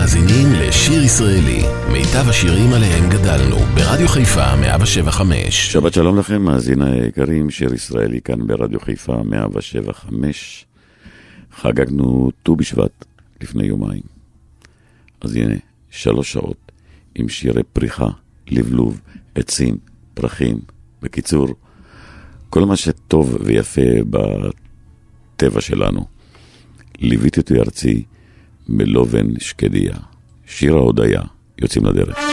מאזינים לשיר ישראלי, מיטב השירים עליהם גדלנו, ברדיו חיפה 175. שבת שלום לכם, מאזיני היקרים, שיר ישראלי כאן ברדיו חיפה 175. חגגנו ט"ו בשבט לפני יומיים, אז הנה, שלוש שעות עם שירי פריחה, לבלוב, עצים, פרחים. בקיצור, כל מה שטוב ויפה בטבע שלנו. ליוויתי אותי ארצי. מלובן שקדיה. שיר ההודיה, יוצאים לדרך.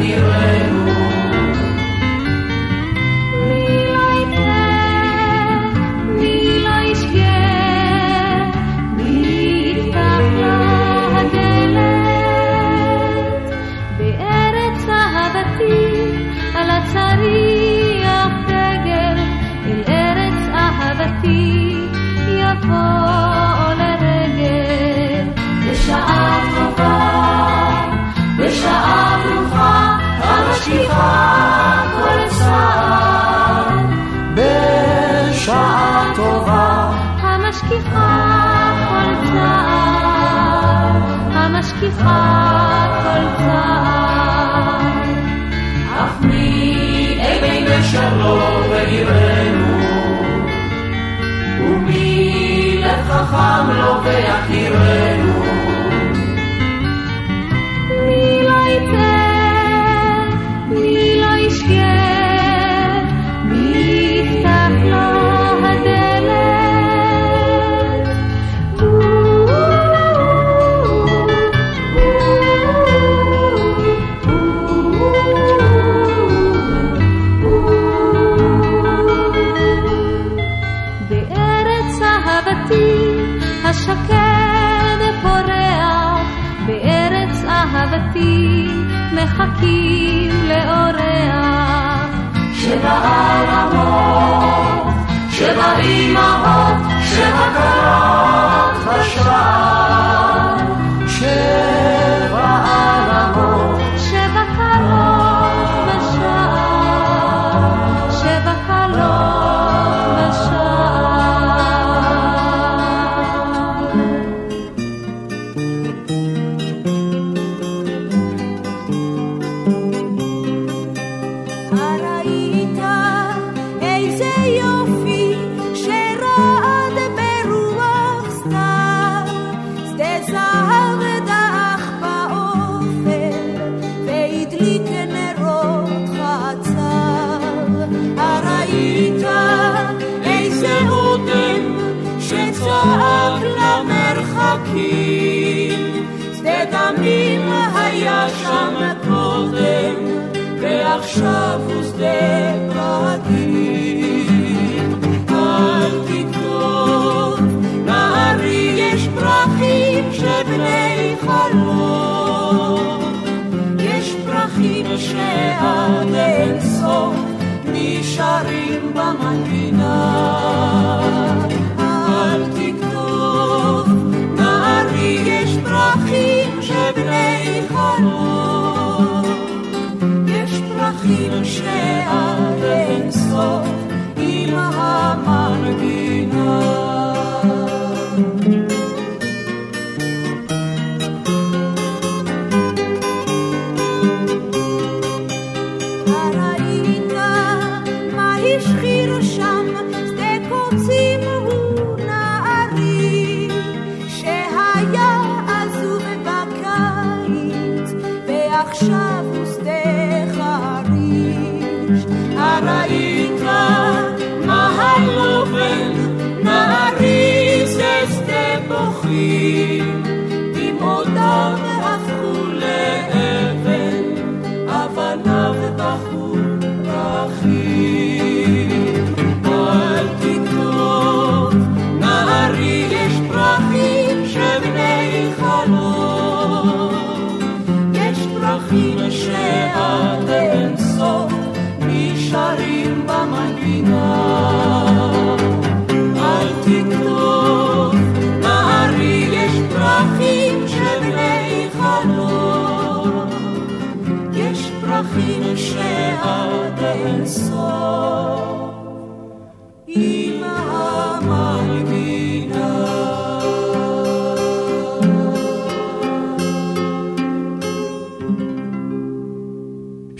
Here שכיחת כל צער. אך מי עיני נשרו ויראנו, ומי לב חכם לו ויכירנו. הוא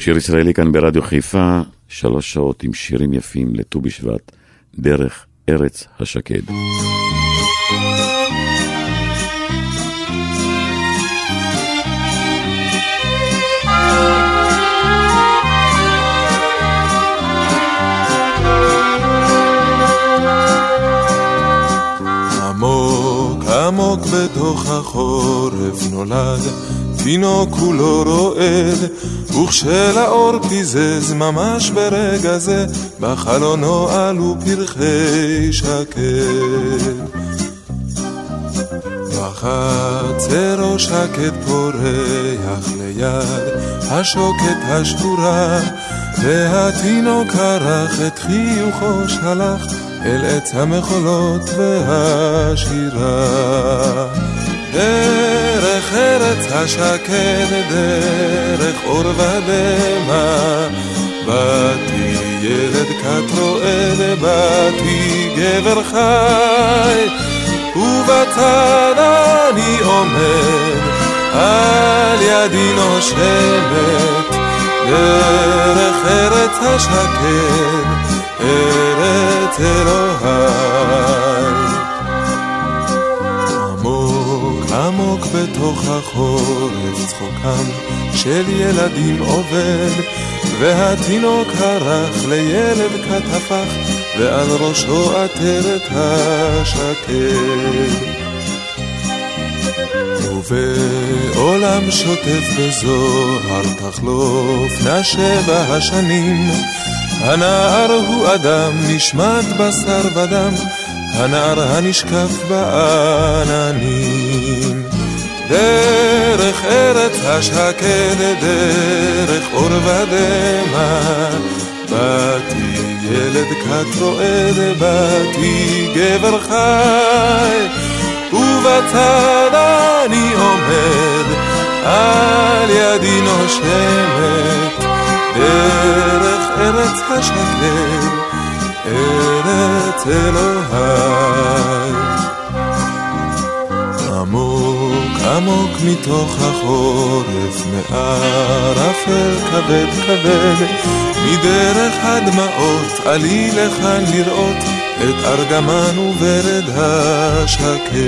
שיר ישראלי כאן ברדיו חיפה, שלוש שעות עם שירים יפים לט"ו בשבט, דרך ארץ השקד. עמוק עמוק בתוך החורף נולד, תינוק כולו רועד, וכשלאור פיזז ממש ברגע זה, בחלונו עלו פרחי שקד. בחצרו שקט פורח ליד השוקת השבורה, והתינוק ערך את חיוכו שלח אל עץ המחולות והשירה. דרך ארץ השקד, דרך אור ודמע, באתי ילד כת רועד, באתי גבר חי, ובצד אני עומד, ידי נושמת. דרך ארץ השקד, ארץ אלוהי. בתוך החורף צחוקם של ילדים עובד, והתינוק הרך לילד כתפך, ועל ראשו עטרת השקד. ובעולם שוטף בזוהר תחלוף נשבע השנים הנער הוא אדם נשמט בשר ודם הנער הנשקף בעננים דרך ארץ השקד, דרך אור ודמע. באתי ילד כת רועד, באתי גבר חי. ובצד אני עומד, על ידי נושמת, דרך ארץ השקר, ארץ אלוהי. עמוק מתוך החורף, מערפל כבד כבד, מדרך הדמעות עלי לכאן לראות את ארגמן וברד השקד.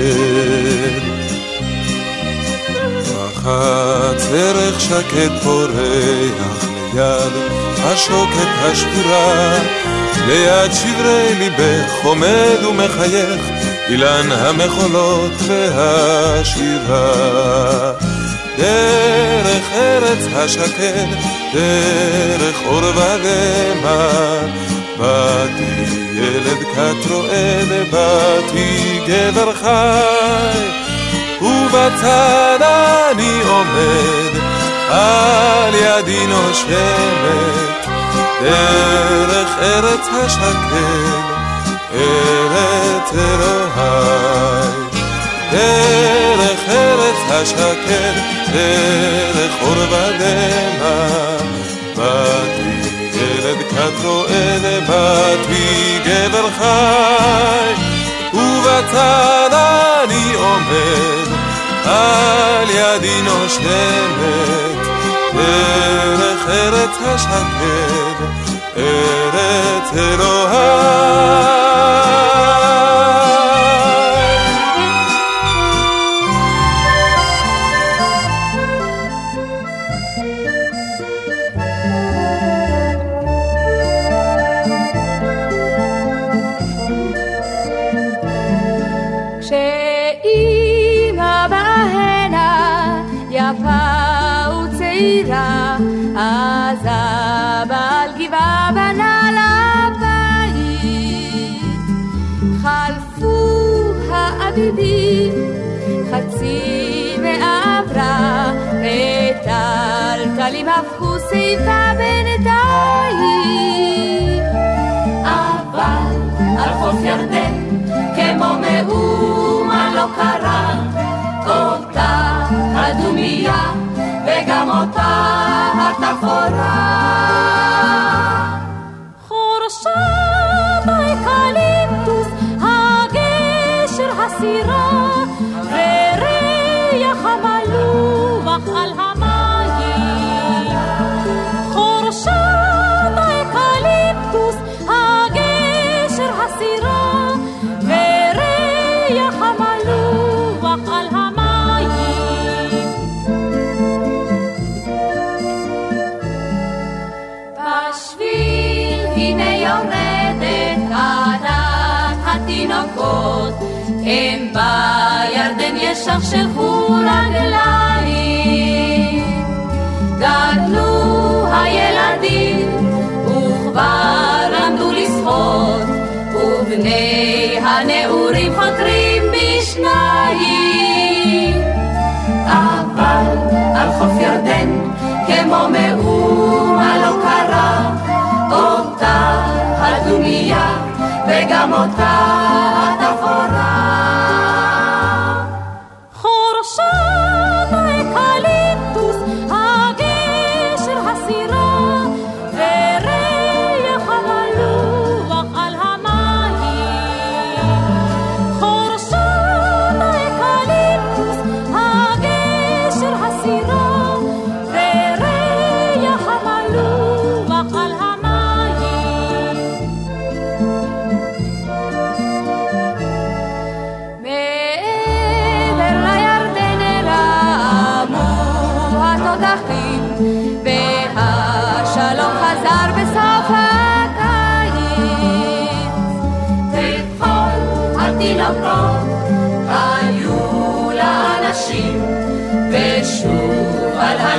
רחץ ערך שקד פורח ליד השוקת השבורה, ליד שברי ליבך עומד ומחייך אילן המחולות והשירה. דרך ארץ השקד, דרך אור וגמר, באתי ילד כת רועד, באתי גבר חי, ובצד אני עומד, על ידי נושמת, דרך ארץ השקד, ארץ אלוהי. דרך ארץ השקד, דרך אור ודמע, באתי ילד כת רועד, באתי גבר חי, ובצד אני עומד, על ידי נושמת, דרך ארץ השקד, ארץ אלוהי. שיפה בינתיים. אבל על חוף ירדן, כמו מאומה לא קרה, הם בירדן ישכשכו רגליים. גדלו הילדים וכבר למדו לשחות, ובני הנעורים חותרים בשניים. אבל על חוף ירדן, כמו מאומה לא קרה, אותה הדומייה וגם אותה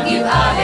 You are.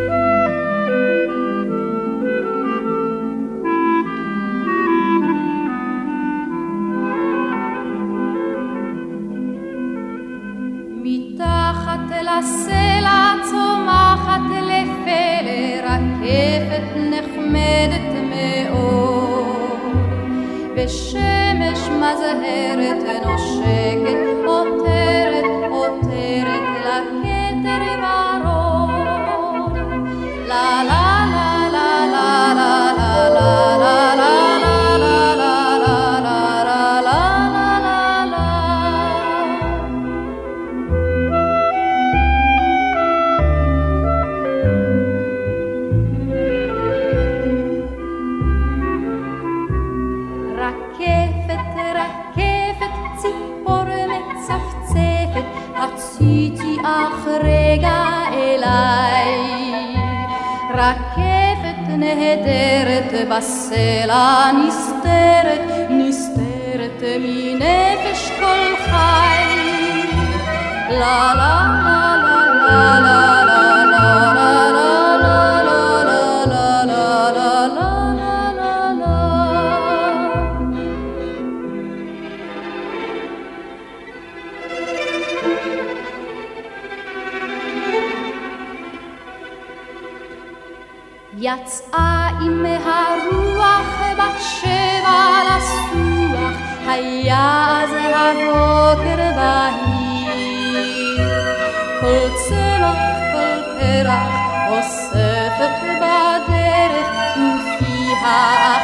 אך רגע אליי. רכבת נהדרת בסלע נסתרת, נסתרת מנפש כל חי. לה לה לה לה לה לה שבע לסוח, היה אז הבוקר בהיר. כל צמח, כל פרח, אוספת בדרך, ופיה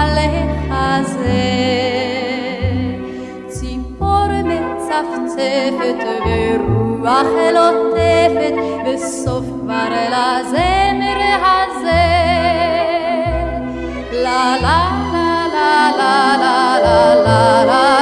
החזה. ציפור מצפצפת ורוח לוטפת, וסוף כבר לזמר הזה. לה לה לה לה לה לה לה לה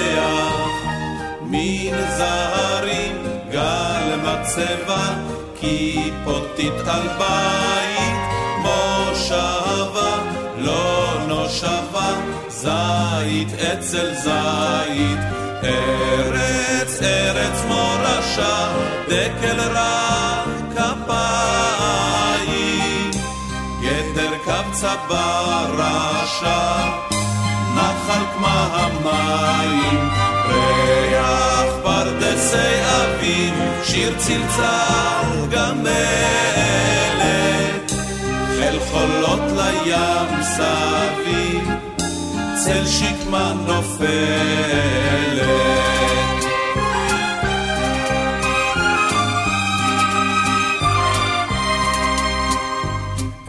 מן זהרים גל מצבה, כיפותית על בית, מושבה, לא נושבה, זית אצל זית, ארץ ארץ מורשה, דקל רב כפיים, גדר קבצה ברשע, נחל כמה המים, ריח פרדסי אביב, שיר צלצל גמלת, אל חולות לים סביב, צל שקמה נופלת.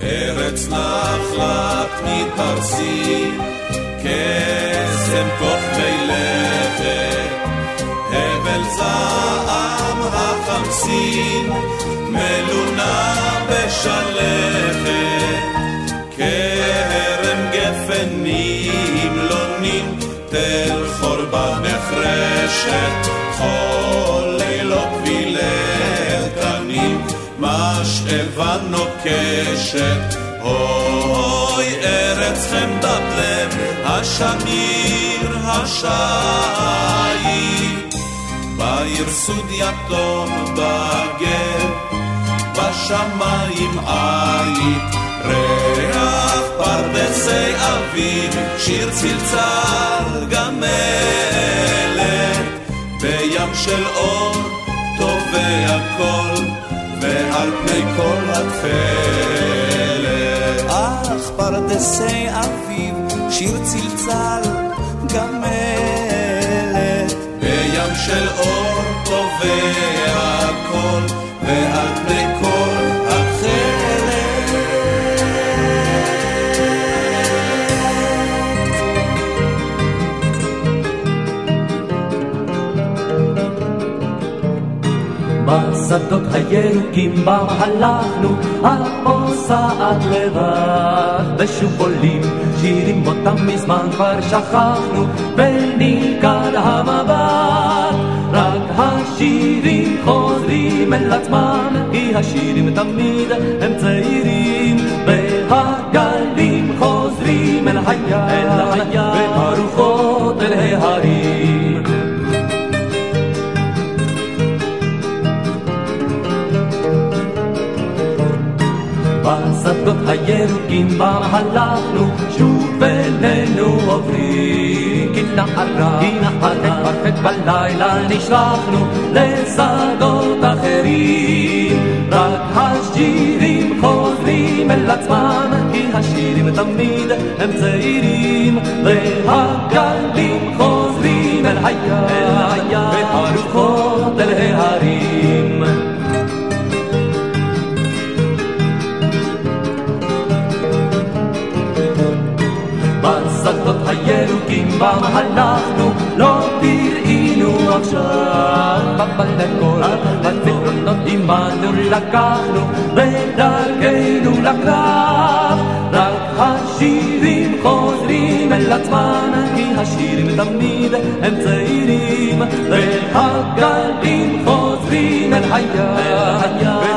ארץ נחלת מפרסי, קסם תוך מלאכת, הבל זעם החמסין, מלונה בשלכת, כרם גפן נמלונים, תל חורבה נחרשת, כל לילות גבילי תנים, משאבה נוקשת, אוי ארץ חמדת לב, השמיר השעי, בעיר סוד יתום בגב. בשמיים עית, ריח פרדסי אביב, שיר צלצל גמלת, בים של אור טובע קול, ועל פני כל התכלת. אך פרדסי אביב, שיר צלצל גמלת, בים של אור טובע קול, ועל פני בשדות הירוקים בם הלכנו, הפוסעת לבד. ושוב עולים שירים אותם מזמן כבר שכחנו, ונלכד המבט. רק השירים חוזרים אל עצמם, כי השירים תמיד הם צעירים, והגלים חוזרים אל הים, והרוחות אל ההרים. בשדות הירוקים בם הלכנו, שוב אלינו עוברים. כי נערה, כי נערה, הרחק בלילה נשלחנו לשדות אחרים. רק השירים חוזרים אל עצמם, כי השירים תמיד הם צעירים. והגלים חוזרים אל הים, והרוחות אל ההרים. הירוקים בם הלכנו, לא תראינו עכשיו. בכל הזיכרונות עמנו לקחנו, בדרכנו לקרב. רק השירים חוזרים אל עצמם, כי השירים תמיד הם צעירים. והגלים חוזרים אל הים,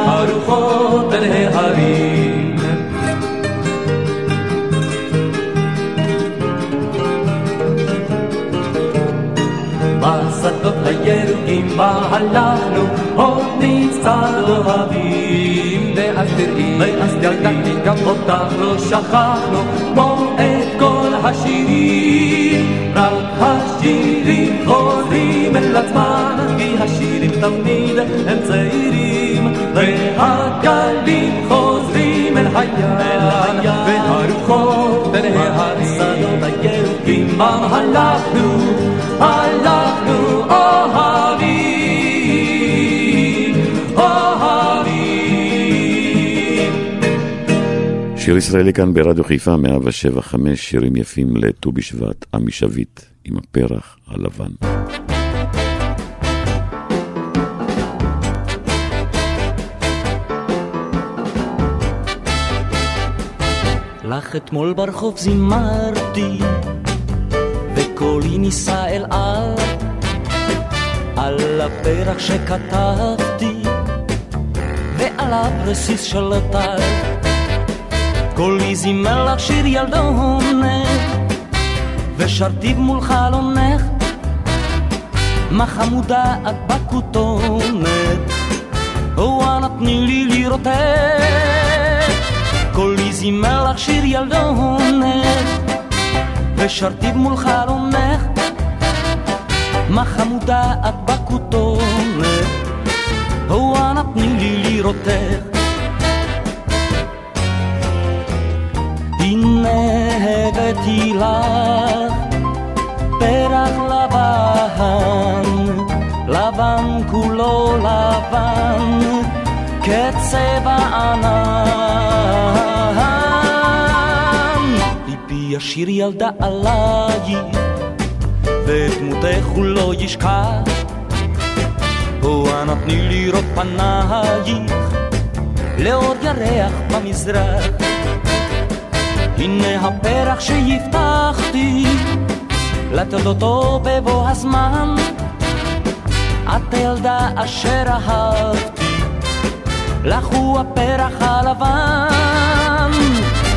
והרוחות אל ההרים. בשדות הירוקים בה הלכנו, עוד נצטד אוהבים. ואז תראי, ואז ידעתי גם אותך לא שכחנו, כמו את כל השירים. רק השירים חוזרים אל עצמם, כי השירים תמיד הם צעירים. והגלים חוזרים אל הים, והרוחות אל ההרים. שדות הירוקים בם הלכנו, הלכנו שיר ישראלי כאן ברדיו חיפה 175, שירים יפים לט"ו בשבט, עמי שביט עם הפרח הלבן. לך אתמול ברחוב זימרתי, וקולי נישא אל על, על הפרח שכתבתי, ועל הפרסיס של הטל. קולי זימר לך שיר ילדונת, ושרתי מול חלונך, מה חמודה את בכותונת, וואלה תני לי לראותך. קולי זימר לך שיר ילדונת, ושרתי מול חלונך, מה חמודה את בכותונת, וואנה תני לי לראותך. הבאתי לך פרח לבן, לבן כולו לבן, כצבע ענן. ליבי ישיר ילדה עלייך, ואת דמותך הוא לא ישכח. בוא נתני לראות פנייך, לאור ירח במזרח. הנה הפרח שהבטחתי, לתת אותו בבוא הזמן. את הילדה אשר אהבתי, לך הוא הפרח הלבן.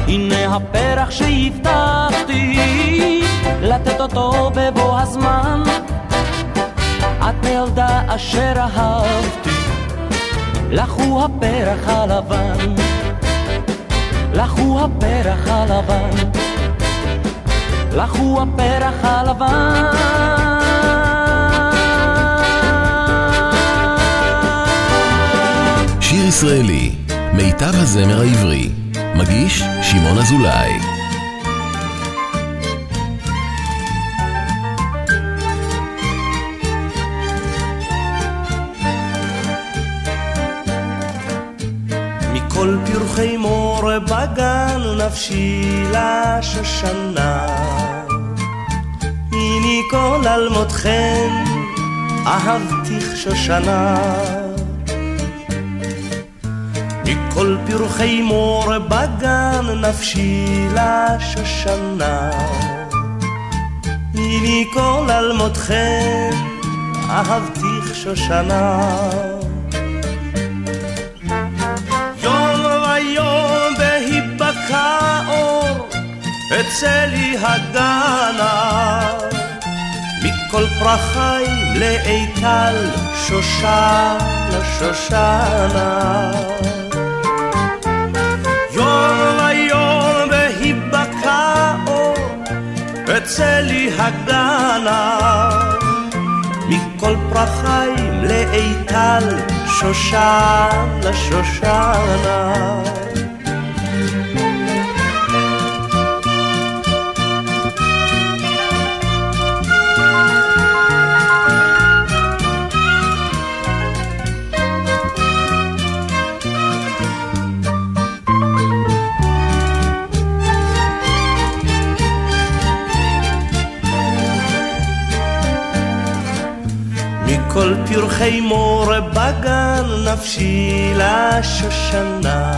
הנה הפרח שהבטחתי, לתת אותו בבוא הזמן. את הילדה אשר אהבתי, לך הוא הפרח הלבן. לך הוא הפרח הלבן, לך הוא הפרח הלבן. שיר ישראלי, מיטב הזמר העברי, מגיש שמעון אזולאי. בגן נפשי לשושנה. הנה כל אלמותכם אהבתיך שושנה. מכל פרחי מור בגן נפשי לשושנה. הנה כל אלמותכם אהבתיך שושנה. בהיבקע אור אצלי הגנה מכל פרחי לאיטל שושנה שושנה יום ויום בהיבקע אור אצלי הגנה מכל פרחיים לאיטל שושנה שושנה פרחי מור בגן נפשי לשושנה.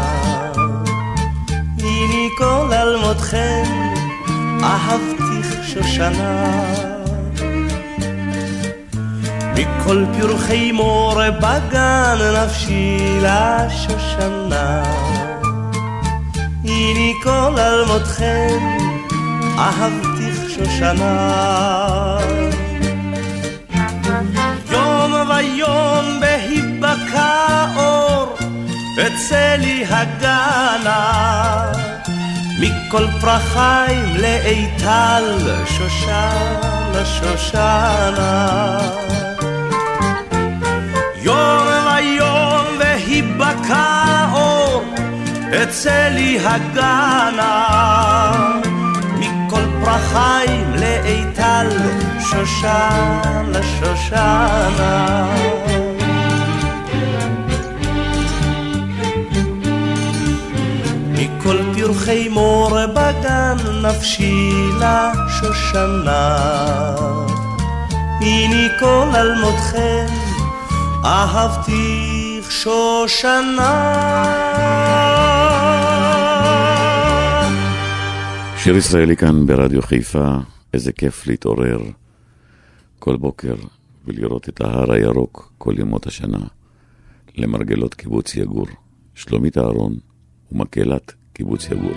הנה כל אלמותכם אהבתיך שושנה. מכל פרחי מור בגן נפשי לשושנה. הנה כל אלמותכם אהבתיך שושנה. יום ויום בהיבקע אור אצלי הגנה. מכל פרחיים לאיטל שושנה שושנה. יום ויום בהיבקע אור אצלי הגנה. מכל פרחיים לאיטל שושנה שושנה מכל פרחי מור בגן נפשי לשושנה. הנה כל אלמותכם אהבתיך שושנה. שיר ישראלי כאן ברדיו חיפה, איזה כיף להתעורר כל בוקר ולראות את ההר הירוק כל ימות השנה. למרגלות קיבוץ יגור, שלומית אהרון ומקהלת קיבוץ יגור.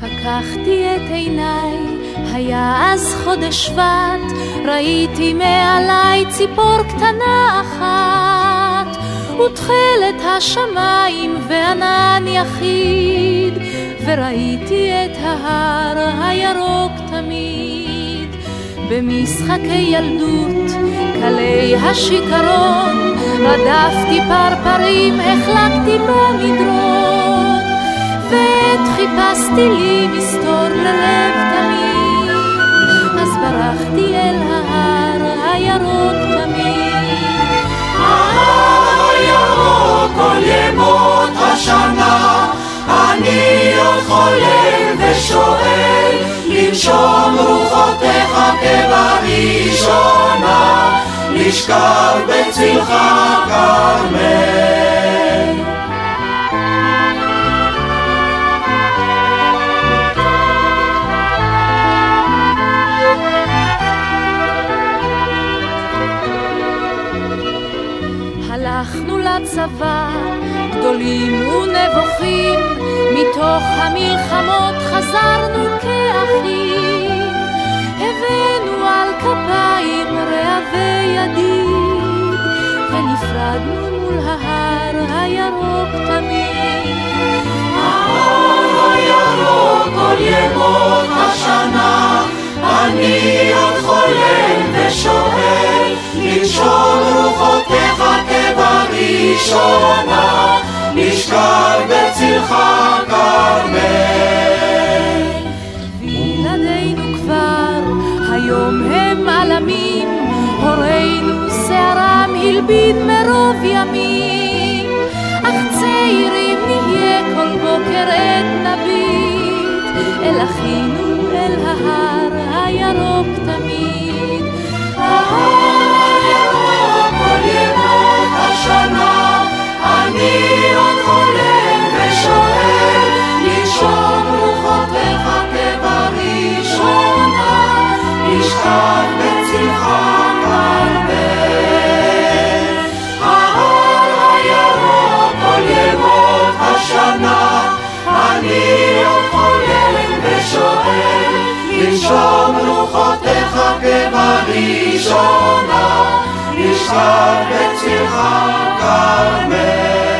פקחתי את עיניי, היה אז חודש שבט, ראיתי מעלי ציפור קטנה אחת, ותכלת השמיים וענן יחיד, וראיתי את ההר הירוק תמיד. במשחקי ילדות, קלי השיכרון, רדפתי פרפרים, החלקתי במדרון, ועת חיפשתי לי מסתור ללב תמיד. הלכתי אל ההר הירוק תמיד. ההר ירוק כל ימות השנה, אני עוד חולם ושואל, לנשום רוחותיך כבראשונה, לשכב בצלך כרמל. הצבא, גדולים ונבוכים, מתוך המלחמות חזרנו כאחים. הבאנו על כפיים רעבי ידיד, ונפרדנו מול ההר הירוק תמיד. ההר הירוק כל ימות השנה, אני עוד חולם ושואל, לנשום רוחותיך ראשונה, נשכב בצלך כרמל. וילדינו כבר, היום הם עלמים, הורינו שערם הלבין מרוב ימים, אך צעירים נהיה כל בוקר עת נביט אל אחינו לנשום רוחותיך כבראשונה, נשכב בצלך כרמל.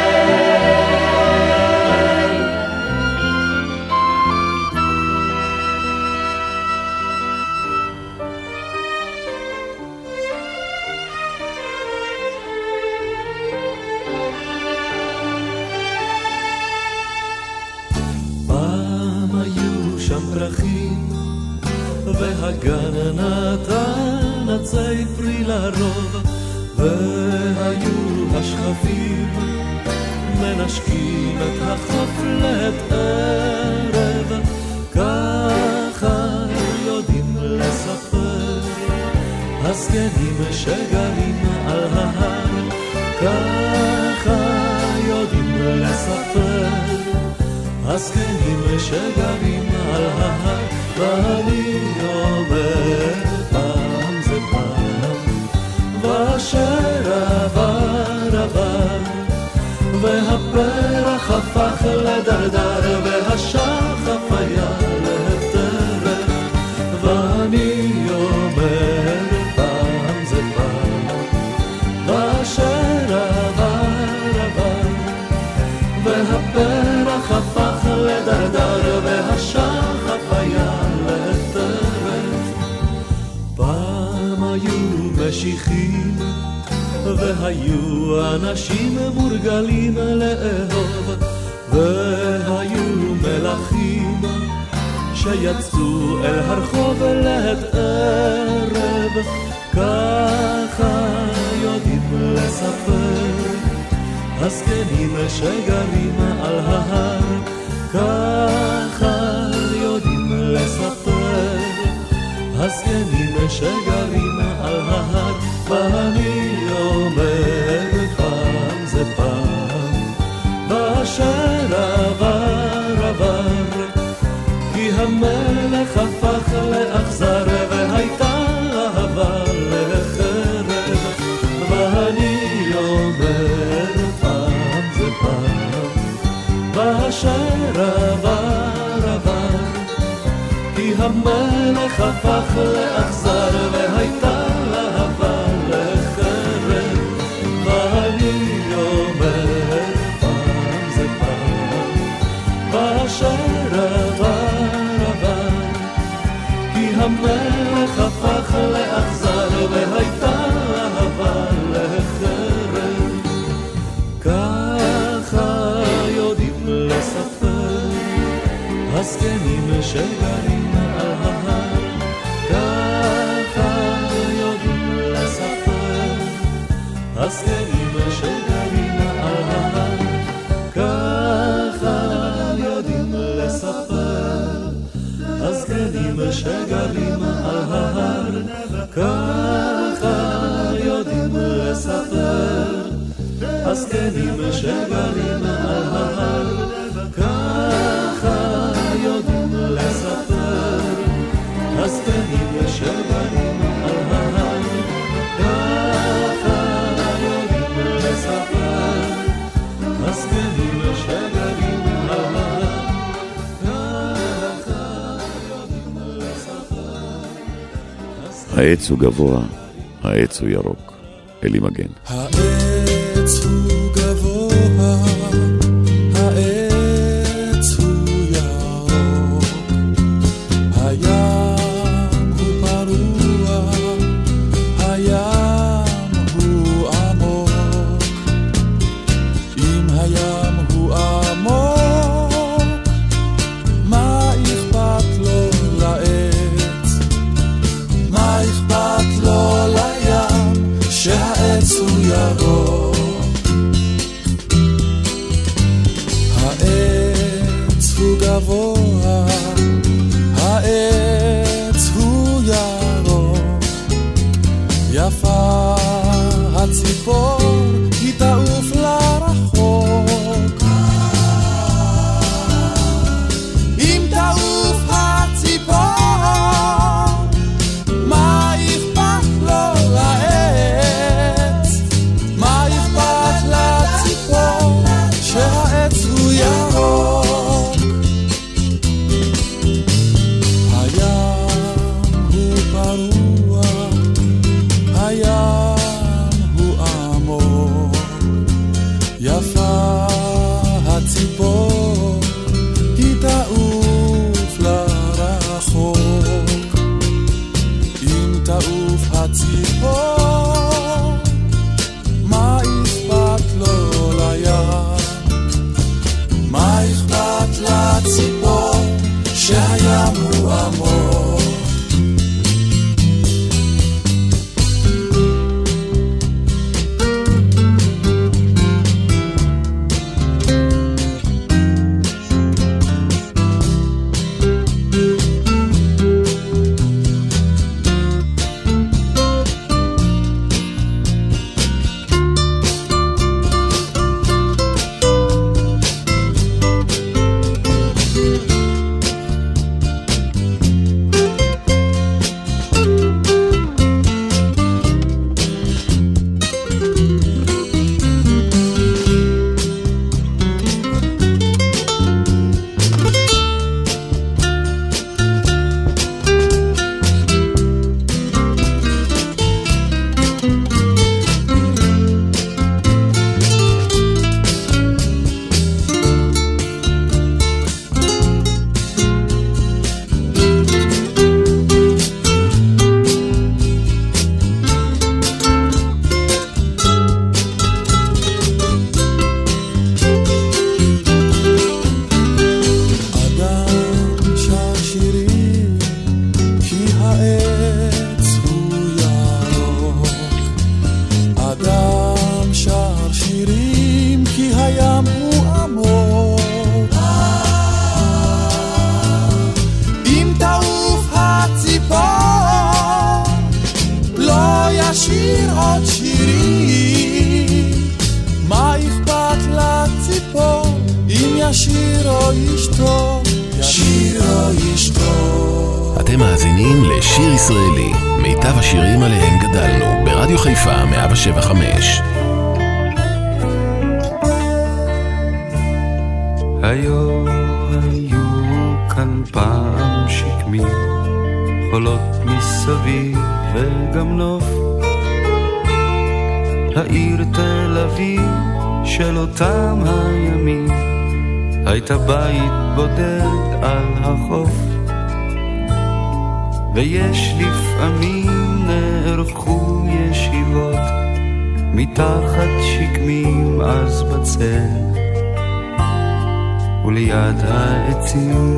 יודעים שגרים על ככה יודעים לספר. הזקנים שגרים על ככה יודעים לספר. הזקנים שגרים על העץ הוא גבוה, העץ הוא ירוק. אלי מגן.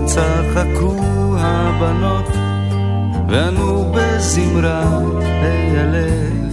צחקו הבנות, וענו בזמרה איילה.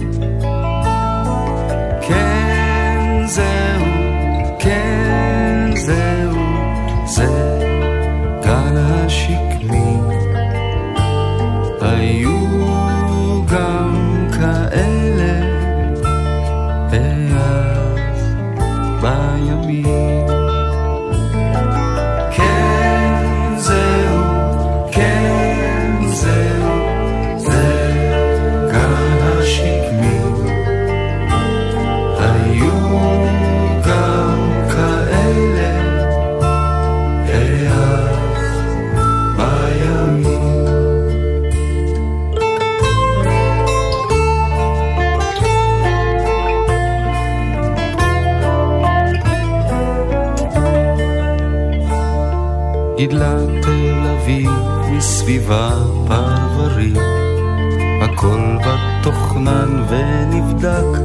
מתוכנן ונבדק.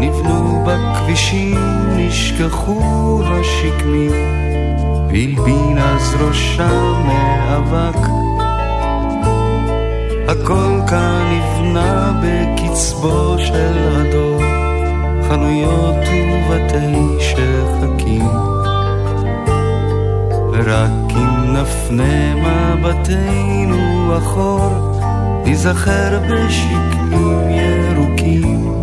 נבנו בכבישים, נשכחו השקמים, והלבין אז ראשם מאבק. הכל כאן נבנה בקצבו של הדור, חנויות ובתי שחקים. רק אם נפנה מבטנו אחור, ניזכר בשקעים ירוקים.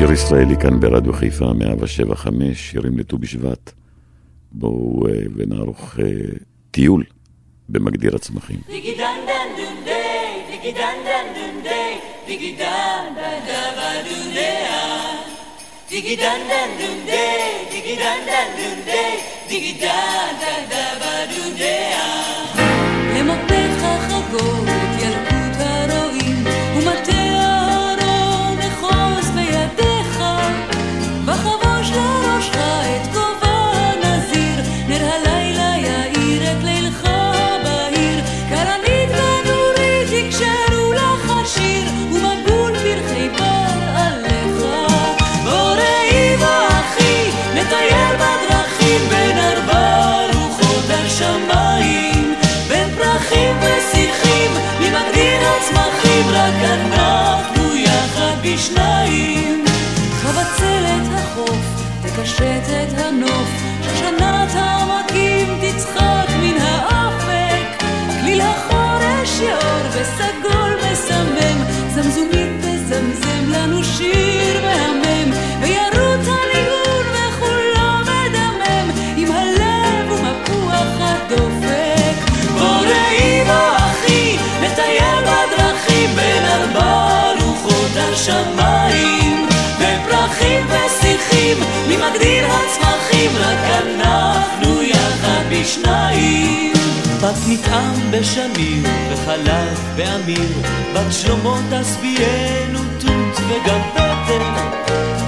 שיר ישראלי כאן ברדיו חיפה, 175, שירים לט"ו בשבט. בואו ונערוך טיול במגדיר הצמחים. Diggy dan dan dum day, diggy dan dan dum day, diggy dan dan da ba dum day ah. שניים. חבצל החוף, תקשט את הנוף, שושנת העמקים תצחק מן האופק, כליל החורש יאור וסגור. השמיים, בפרחים ושיחים, ממגדיר הצמחים, רק אנחנו יחד בשניים. בת מטעם בשמיר וחלב באמיר, בת שלמה תשביענו תות וגם פטר.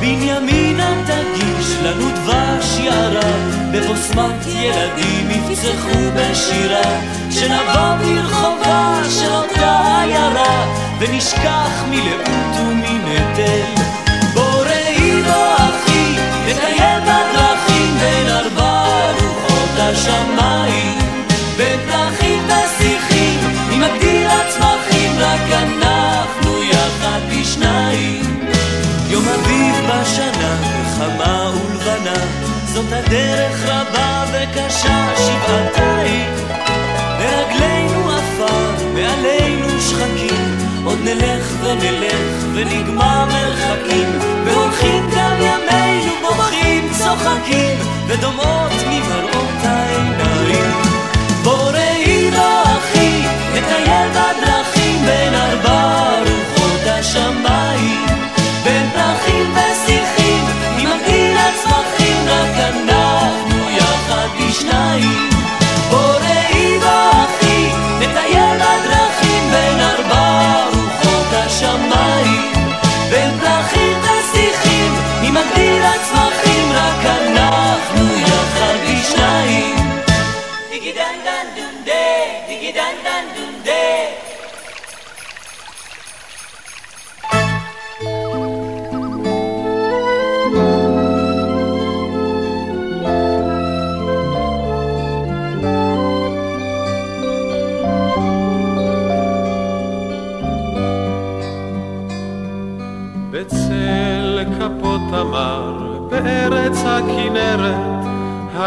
בנימינה תגיש לנו דבש יערה, בבוסמת ילדים יפצחו בשירה, שנבוא ברחובה של אותה עיירה, ונשכח מלאות ומנטל. בוא ראי בו אחי, נטייל בדרכים בין ארבע רוחות השמיים. בין פרחים ושיחים, ממגדיר הצמחים, רק אנחנו יחד בשניים. יום אביב בשנה, חמה ולבנה, זאת הדרך רבה וקשה שבעתיים. ונלך ונגמר מרחקים, והולכים גם ימינו בוכים, צוחקים, ודומעות ממראות העיניים. בוא ראי לו אחי, נטייל בדרכים בין ארבע רוחות השמיים, בין פרחים ושיחים, ממגדיל הצמחים, רק אנחנו יחד בשניים.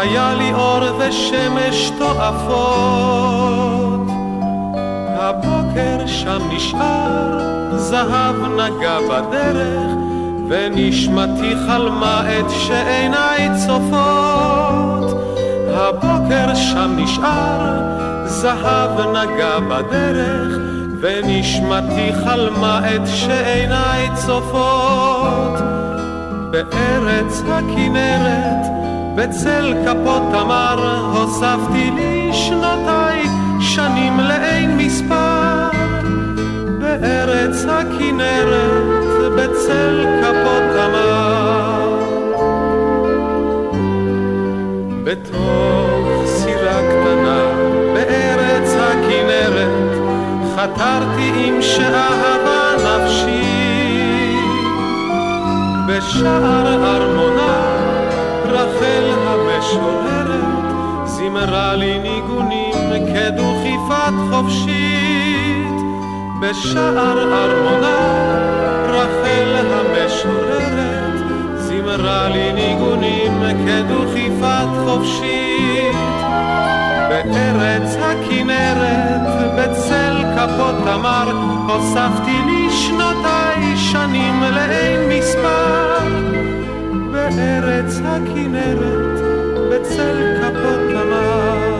היה לי אור ושמש תועפות. הבוקר שם נשאר, זהב נגע בדרך, ונשמתי חלמה את שעיניי צופות. הבוקר שם נשאר, זהב נגע בדרך, ונשמתי חלמה את שעיניי צופות. בארץ הכנרת, בצל כפות תמר, הוספתי לי שנותיי, שנים לאין מספר. בארץ הכנרת, בצל כפות תמר. בתוך סירה קטנה, בארץ הכנרת, חתרתי עם שאהבה נפשי. בשער ארמונה, רחל המשוררת, זימרה לי ניגונים כדוכיפת חופשית. בשער ארמונה, רחל המשוררת, זימרה לי ניגונים כדוכיפת חופשית. בארץ הכנרת, בצל כפות תמר, הוספתי לי שנותיי שנים לאין מספר. בארץ הכנרת, בצל כפות תמר.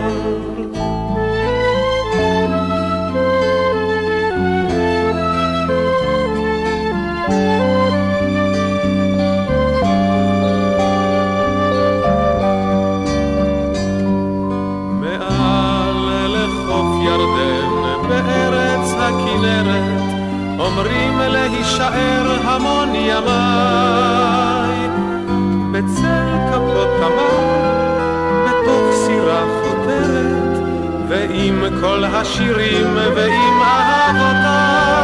אומרים להישאר המון ימיי. ועם כל השירים ועם אהבותיי.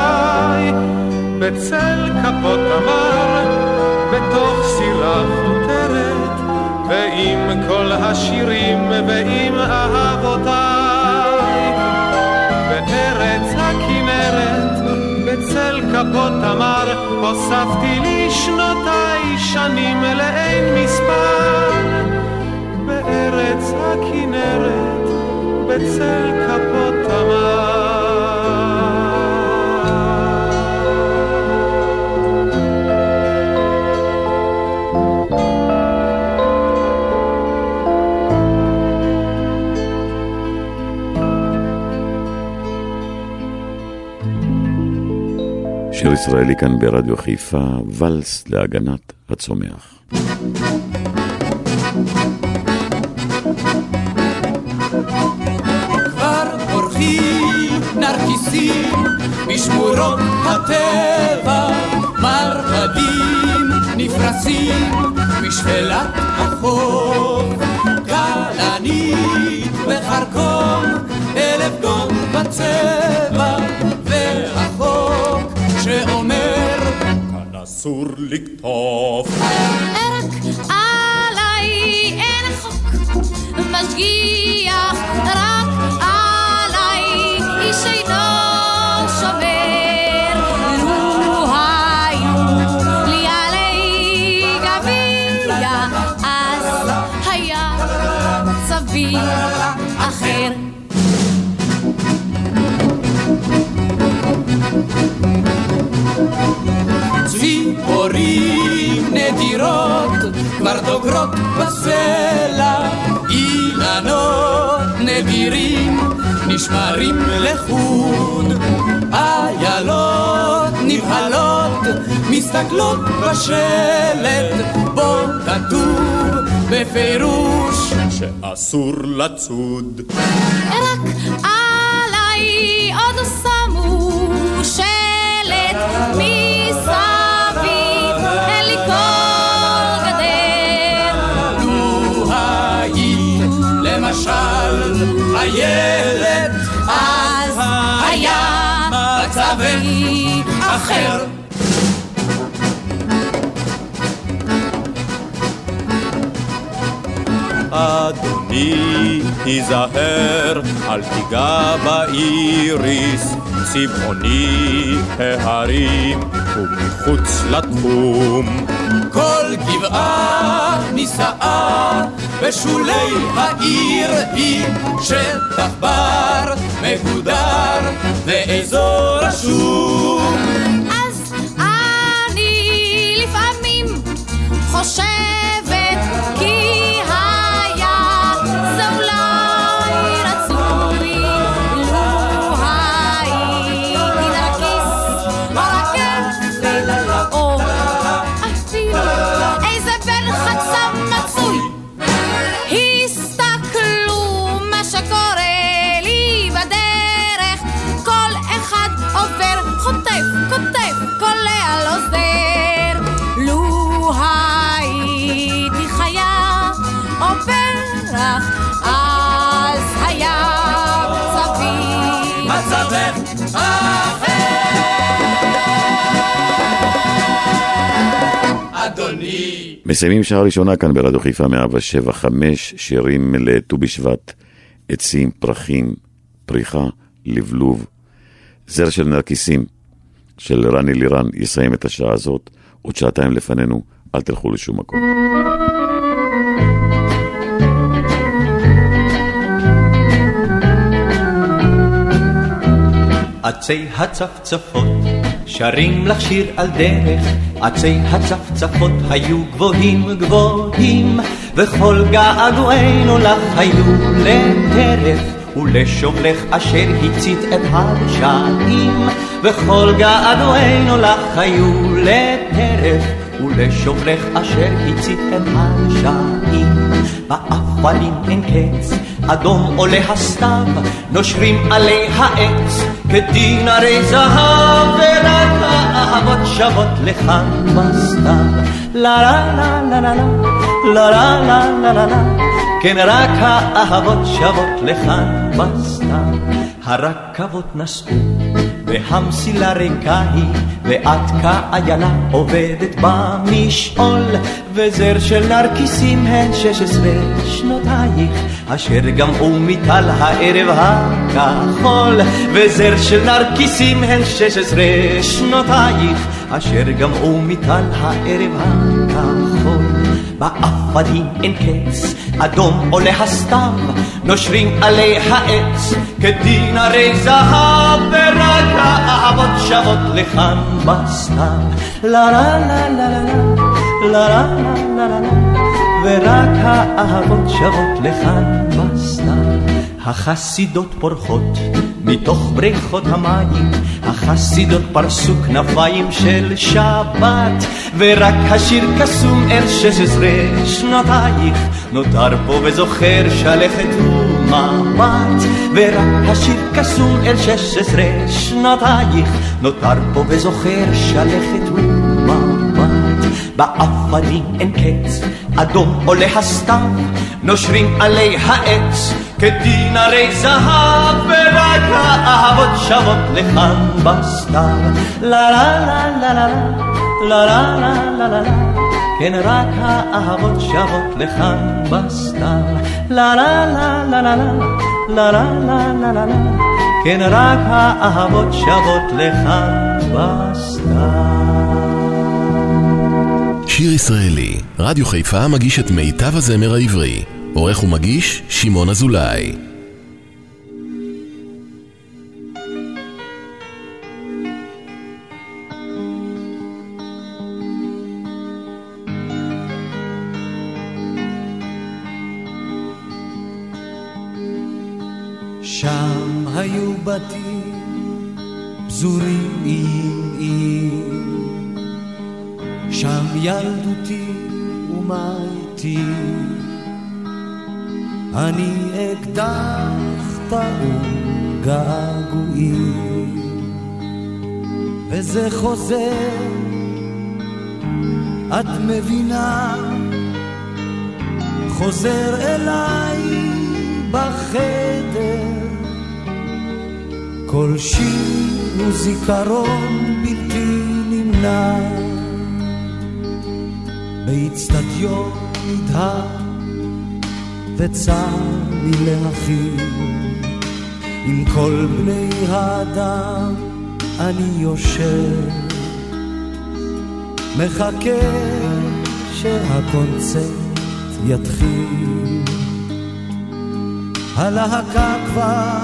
בצל כפות תמר, בתוך סירה חותרת, ועם כל השירים ועם אהבותיי. בארץ הכנרת, בצל כפות תמר, הוספתי לי שנותיי שנים לאין מספר. בארץ הכנרת, בצל כפות תמר. שיר ישראלי כאן ברדיו חיפה, ואלס להגנת הצומח. נפרסים בשפלת החוף, כלנית וחרקום, אלף גון בצבע, והחוק שאומר כאן אסור לקטוף. רק עליי אין חוק משגיח, רק עליי ציפורים נדירות כבר דוגרות בסלע, אילנות נדירים נשמרים לחוד, איילות נבהלות מסתכלות בשלט, בו כתוב בפירוש שאסור לצוד. רק עליי עוד שמו אחר. אדוני, היזהר, אל תיגע באיריס, צבעוני ההרים, ומחוץ לתחום. כל גבעה נישאה בשולי העיר היא שטח בר מגודר ואזור רשום. você מסיימים שעה ראשונה כאן ברדיו חיפה 107 חמש שירים לט"ו בשבט, עצים, פרחים, פריחה, לבלוב, זר של נרקיסים של רני לירן יסיים את השעה הזאת, עוד שעתיים לפנינו, אל תלכו לשום מקום. עצי הצפצפות שרים לך שיר על דרך, עצי הצפצפות היו גבוהים גבוהים, וכל געגועינו לך היו לטרף, ולשובלך אשר הצית את הרשעים, וכל געגועינו לך היו לטרף, ולשובלך אשר הצית את הרשעים. באפלים אין קץ, אדום עולה הסתיו, נושרים עלי העץ, כדינרי זהב, ורק האהבות שוות לכאן בסתיו. לה לה לה לה לה לה לה לה לה לה לה כן רק האהבות שוות לכאן בסתיו. הרכבות נסעו והמסילה ריקה היא, ואת כאיילה עובדת במשעול, וזר של נרקיסים הן שש עשרה שנותייך, אשר גמעו מטל הערב הכחול, וזר של נרקיסים הן שש עשרה שנותייך, אשר גמעו מטל הערב הכחול. בעפדים אין קץ, אדום עולה הסתיו, נושרים עלי העץ, כדין הרי זהב, ורק האהבות שוות לכאן בסתיו. לה לה לה לה לה לה לה לה לה לה ורק האהבות שוות לכאן בסתיו. החסידות פורחות מתוך בריכות המים, החסידות פרסו כנפיים של שבת, ורק השיר קסום אל שש עשרה שנותייך, נותר פה וזוכר שלכת ומבט, ורק השיר קסום אל שש עשרה שנותייך, נותר פה וזוכר שלכת ומבט. בעפרים אין קץ, אדום עולה הסתיו, נושרים עלי העץ, כדין הרי זהב, ורק האהבות שוות לכאן בסתיו. לה לה לה לה לה לה לה לה לה לה לה כן רק האהבות שוות לכאן בסתיו. לה לה לה לה לה לה לה לה לה לה לה כן רק האהבות שוות לכאן בסתיו. שיר ישראלי, רדיו חיפה מגיש את מיטב הזמר העברי. עורך ומגיש, שמעון אזולאי. אני אקדח טעון געגועים, וזה חוזר, את מבינה, חוזר אליי בחדר. כל שיר הוא זיכרון בלתי נמנע, באיצטדיון נדהר וצר לי להכיל. עם כל בני האדם אני יושב, מחכה שהקונצרט יתחיל. הלהקה כבר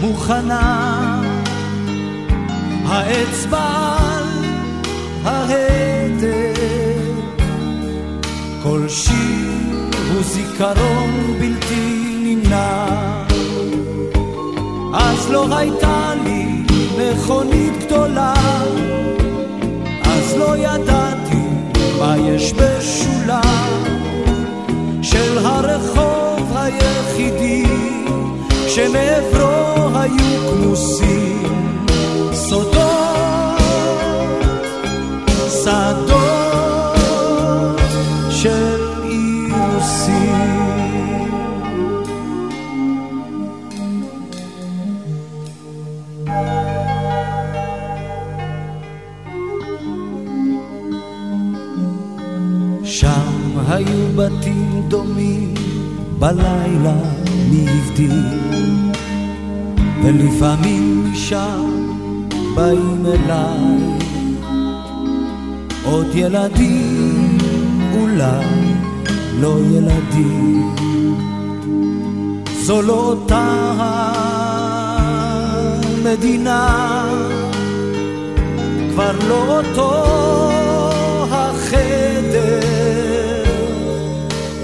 מוכנה, האצבע על ההדק, זיכרון בלתי נמנע. אז לא הייתה לי מכונית גדולה, אז לא ידעתי מה יש בשולה של הרחוב היחידי שמעברו היו כמוסים סודות, שדות דומים. בלילה מי הבדיל ולפעמים משם באים אליי עוד ילדים אולי לא ילדים. זו לא אותה המדינה כבר לא אותו החדר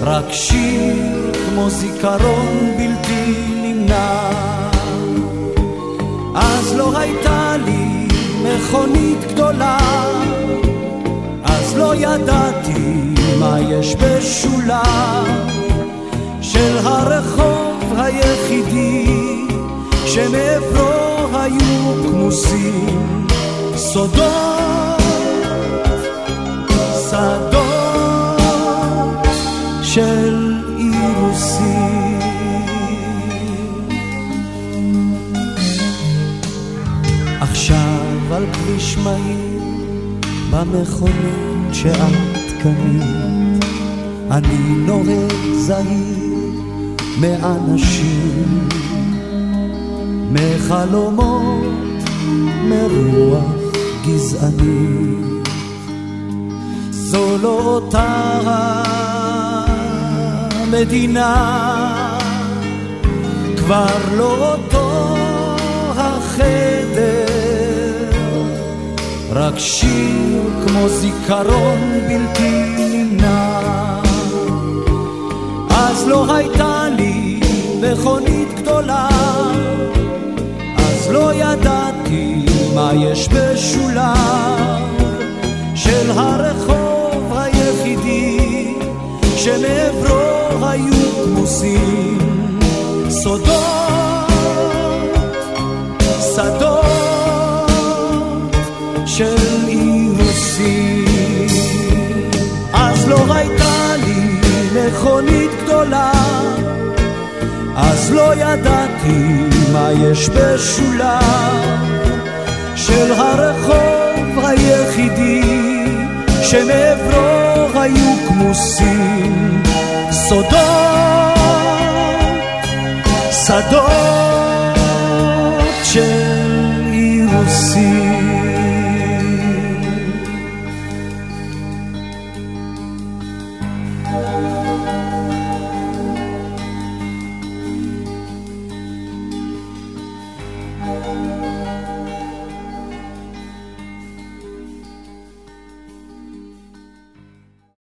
רק שיר כמו זיכרון בלתי נמנע. אז לא הייתה לי מכונית גדולה, אז לא ידעתי מה יש בשולה. של הרחוב היחידי שמעברו היו כמוסים סודות, שדות של אירוסים. על כביש מהיר במכונית שאת קנית אני נוהג זהיר מאנשים מחלומות מרוח גזעני זו לא אותה המדינה כבר לא אותו החדר. רק שיר כמו זיכרון בלתי נמנע. אז לא הייתה לי מכונית גדולה. אז לא ידעתי מה יש בשולב של הרחוב היחידי שמעברו היו כמוסים סודות, שדות של אירוסים. אז לא הייתה לי מכונית גדולה, אז לא ידעתי מה יש בשולב של הרחוב היחידי שמעברו היו כמוסים סודות, שדות של אירוסים.